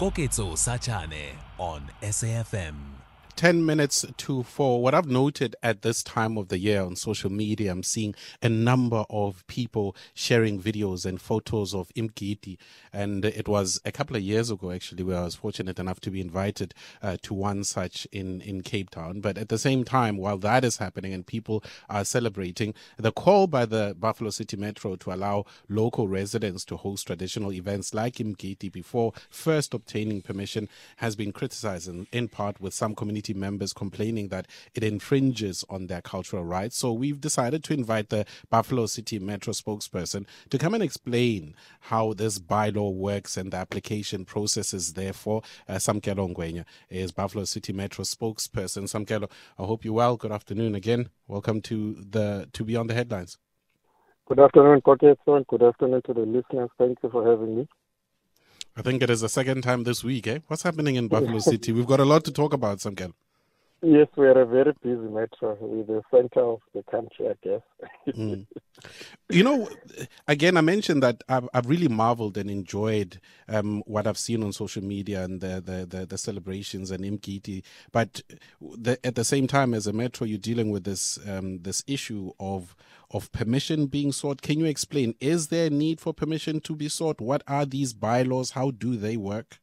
Koketso Sachane on SAFM. 10 minutes to 4. What I've noted at this time of the year on social media, I'm seeing a number of people sharing videos and photos of Imgidi. And it was a couple of years ago, actually, where I was fortunate enough to be invited uh, to one such in, in Cape Town. But at the same time, while that is happening and people are celebrating, the call by the Buffalo City Metro to allow local residents to host traditional events like Imgidi before first obtaining permission has been criticized in, in part with some community members complaining that it infringes on their cultural rights. So we've decided to invite the Buffalo City Metro spokesperson to come and explain how this bylaw works and the application process is therefore. Uh, Samkelo Ngwenya is Buffalo City Metro spokesperson. Samkelo, I hope you're well. Good afternoon again. Welcome to the to be on the headlines. Good afternoon, Koketso, good afternoon to the listeners. Thank you for having me. I think it is the second time this week, eh? What's happening in Buffalo City? We've got a lot to talk about, Samkel. Yes, we are a very busy metro. We're the center of the country, I guess. mm. You know, again, I mentioned that I've, I've really marveled and enjoyed um, what I've seen on social media and the the, the, the celebrations and Imgidi. But the, at the same time, as a metro, you're dealing with this um, this issue of of permission being sought. Can you explain? Is there a need for permission to be sought? What are these bylaws? How do they work?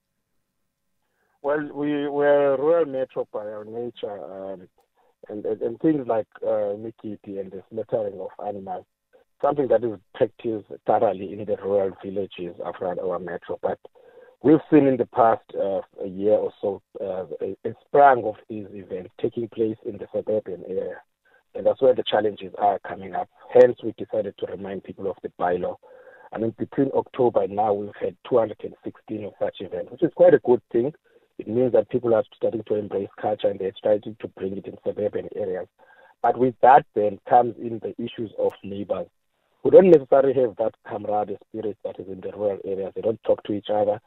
Well, we we're a rural metro by our nature, um, and, and, and things like uh, Mikiti and the slaughtering of animals, something that is practiced thoroughly in the rural villages around our metro. But we've seen in the past uh, a year or so uh, a, a sprang of these events taking place in the suburban area, and that's where the challenges are coming up. Hence, we decided to remind people of the bylaw. I mean, between October and now, we've had 216 of such events, which is quite a good thing it means that people are starting to embrace culture and they're starting to bring it in suburban areas. But with that, then comes in the issues of neighbors who don't necessarily have that camaraderie spirit that is in the rural areas. They don't talk to each other.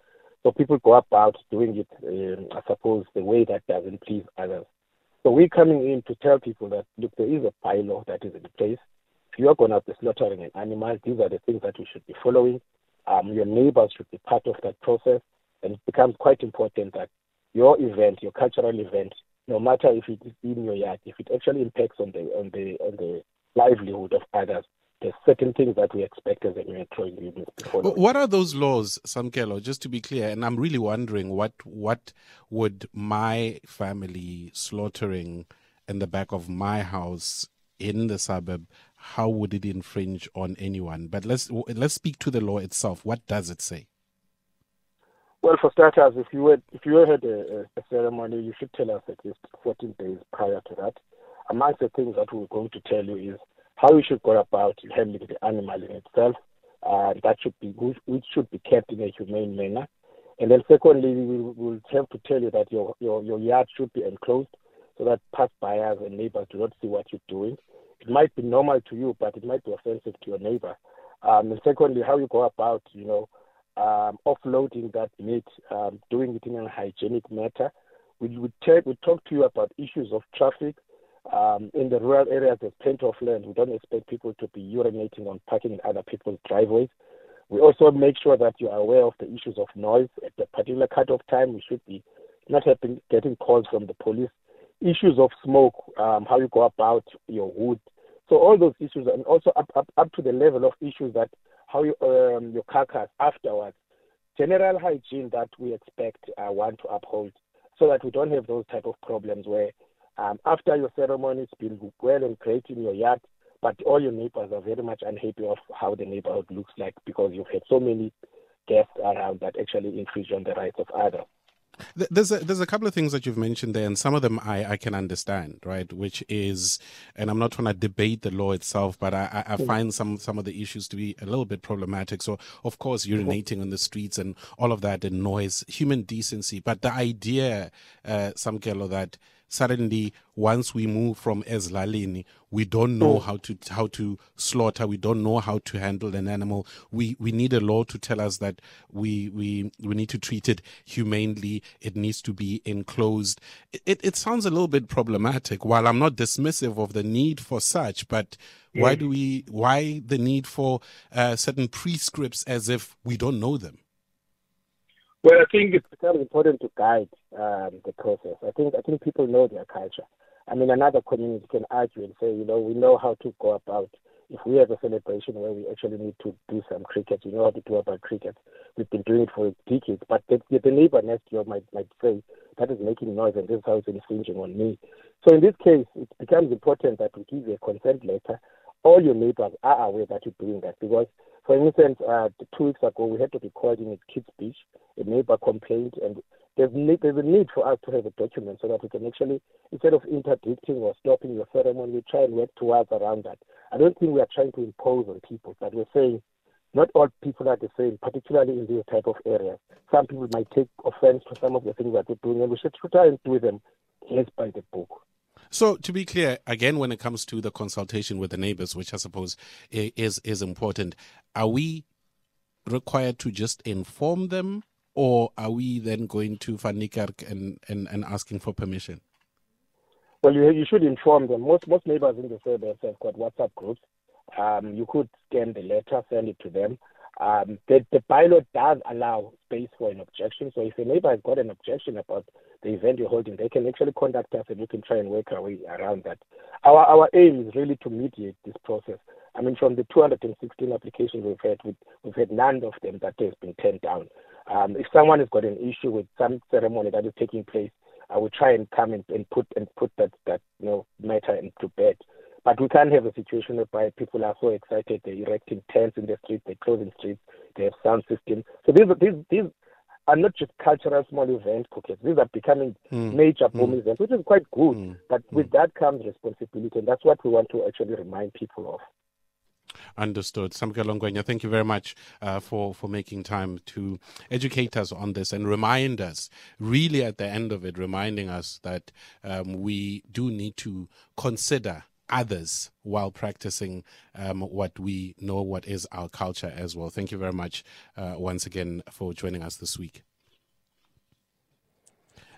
So people go about doing it, um, I suppose, the way that doesn't please others. So we're coming in to tell people that, look, there is a bylaw that is in place. If you are going to be slaughtering an animal, these are the things that you should be following. Um, your neighbors should be part of that process. And it becomes quite important that your event, your cultural event, no matter if it is in your yard, if it actually impacts on the on the on the livelihood of others, there's certain things that we expect as a metro unit. What are those laws, Samkelo? Just to be clear, and I'm really wondering what what would my family slaughtering in the back of my house in the suburb how would it infringe on anyone but let's let's speak to the law itself what does it say well, for starters, if you had if you had a, a, ceremony, you should tell us at least 14 days prior to that. Amongst the things that we're going to tell you is how you should go about handling the animal in itself. Uh, that should be which should be kept in a humane manner. And then secondly, we will have to tell you that your, your, your yard should be enclosed so that past buyers and neighbors do not see what you're doing. It might be normal to you, but it might be offensive to your neighbor. Um, and secondly, how you go about, you know, um, offloading that meat, um, doing it in a hygienic manner. We would we talk to you about issues of traffic. Um, in the rural areas, there's plenty of land. We don't expect people to be urinating on parking in other people's driveways. We also make sure that you are aware of the issues of noise. At the particular cut-off time, we should be not having, getting calls from the police. Issues of smoke, um, how you go about your wood. So all those issues, and also up, up, up to the level of issues that how you, um, your carcass afterwards. General hygiene that we expect uh, one to uphold so that we don't have those type of problems where um, after your ceremony it's been well and great in your yard, but all your neighbors are very much unhappy of how the neighborhood looks like because you've had so many guests around that actually infringe on the rights of others. There's a, there's a couple of things that you've mentioned there, and some of them I, I can understand, right? Which is, and I'm not trying to debate the law itself, but I, I, mm. find some some of the issues to be a little bit problematic. So, of course, mm-hmm. urinating on the streets and all of that, and noise, human decency, but the idea, uh, Samkelo, that suddenly once we move from Ezilalini, we don't know mm. how to how to slaughter, we don't know how to handle an animal. We we need a law to tell us that we we we need to treat it humanely. It needs to be enclosed. It it, it sounds a little bit problematic. While I'm not dismissive of the need for such, but why do we why the need for uh, certain prescripts as if we don't know them? Well, I think it becomes important to guide um, the process. I think I think people know their culture. I mean, another community can argue and say, you know, we know how to go about. If we have a celebration where we actually need to do some cricket, we know how to do about cricket. We've been doing it for decades. But the, the neighbor next door might might say that is making noise and this is how it's infringing on me. So in this case, it becomes important that we give a consent letter. All your neighbors are aware that you're doing that because, for instance, uh, two weeks ago we had to be called in Kidd's Beach. A neighbor complained, and there's, need, there's a need for us to have a document so that we can actually, instead of interdicting or stopping your ceremony, we try and work towards around that. I don't think we are trying to impose on people, but we're saying not all people are the same, particularly in these type of areas. Some people might take offense to some of the things that we're doing, and we should try and do them less by the book. So to be clear, again, when it comes to the consultation with the neighbors, which I suppose is is important, are we required to just inform them, or are we then going to Fanikark and, and, and asking for permission? Well, you you should inform them. Most most neighbors in the suburbs have got WhatsApp groups. Um, you could scan the letter, send it to them. Um, the, the bylaw does allow space for an objection. So if a neighbor has got an objection about the event you're holding, they can actually contact us and we can try and work our way around that. Our our aim is really to mediate this process. I mean, from the 216 applications we've had, we've, we've had none of them that has been turned down. Um, if someone has got an issue with some ceremony that is taking place, I will try and come and, and put and put that that you know matter into bed. But we can't have a situation whereby people are so excited, they're erecting tents in the streets, they're closing streets, they have sound system. So these these these are not just cultural small event cookies. These are becoming mm. major boom mm. events, which is quite good. Mm. But with hmm. that comes responsibility, and that's what we want to actually remind people of. Understood. Samkelo Ngwenya, thank you very much uh, for, for making time to educate us on this and remind us, really at the end of it, reminding us that um, we do need to consider others while practicing um, what we know, what is our culture as well. Thank you very much uh, once again for joining us this week.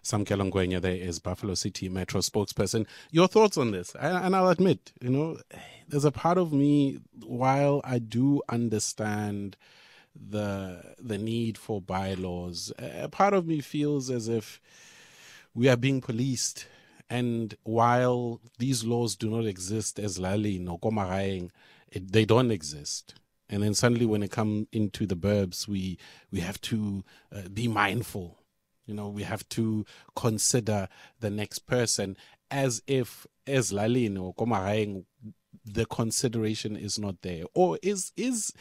Sam Ngwenya there is Buffalo City Metro spokesperson. Your thoughts on this? And I'll admit, you know, there's a part of me, while I do understand the the need for bylaws, a part of me feels as if we are being policed and while these laws do not exist as Lali no they don't exist. And then suddenly, when it come into the burbs, we we have to uh, be mindful. You know, we have to consider the next person as if as Lalin or Komaraeng, the consideration is not there, or is is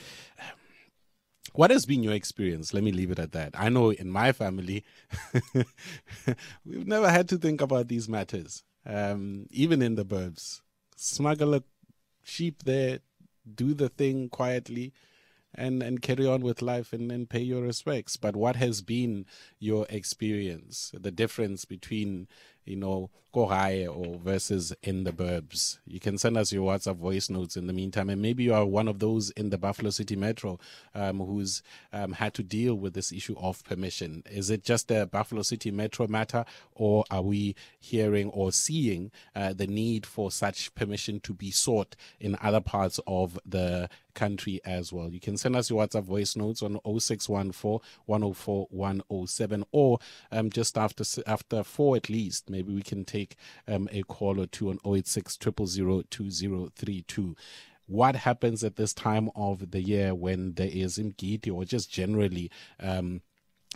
what has been your experience? Let me leave it at that. I know in my family, we've never had to think about these matters, um, even in the burbs. Smuggle a sheep there, do the thing quietly, and, and carry on with life and, and pay your respects. But what has been your experience? The difference between you know, go or versus in the burbs. You can send us your WhatsApp voice notes in the meantime. And maybe you are one of those in the Buffalo City Metro um, who's um, had to deal with this issue of permission. Is it just a Buffalo City Metro matter, or are we hearing or seeing uh, the need for such permission to be sought in other parts of the country as well. You can send us your WhatsApp voice notes on 0614 104 107 or um, just after after four at least maybe we can take um, a call or two on 086 2032. What happens at this time of the year when there is Mgidi or just generally um,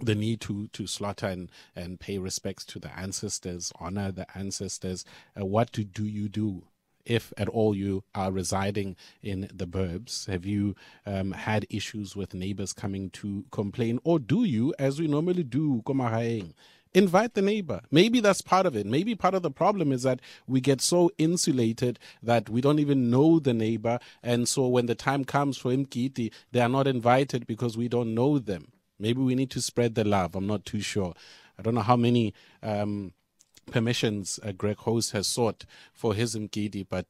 the need to to slaughter and, and pay respects to the ancestors, honor the ancestors. Uh, what do, do you do if at all you are residing in the burbs? Have you um, had issues with neighbors coming to complain, or do you, as we normally do, invite the neighbor. Maybe that's part of it. Maybe part of the problem is that we get so insulated that we don't even know the neighbor. And so when the time comes for Mkiti, they are not invited because we don't know them. Maybe we need to spread the love. I'm not too sure. I don't know how many um, permissions uh, Greg Host has sought for his Mkiti, but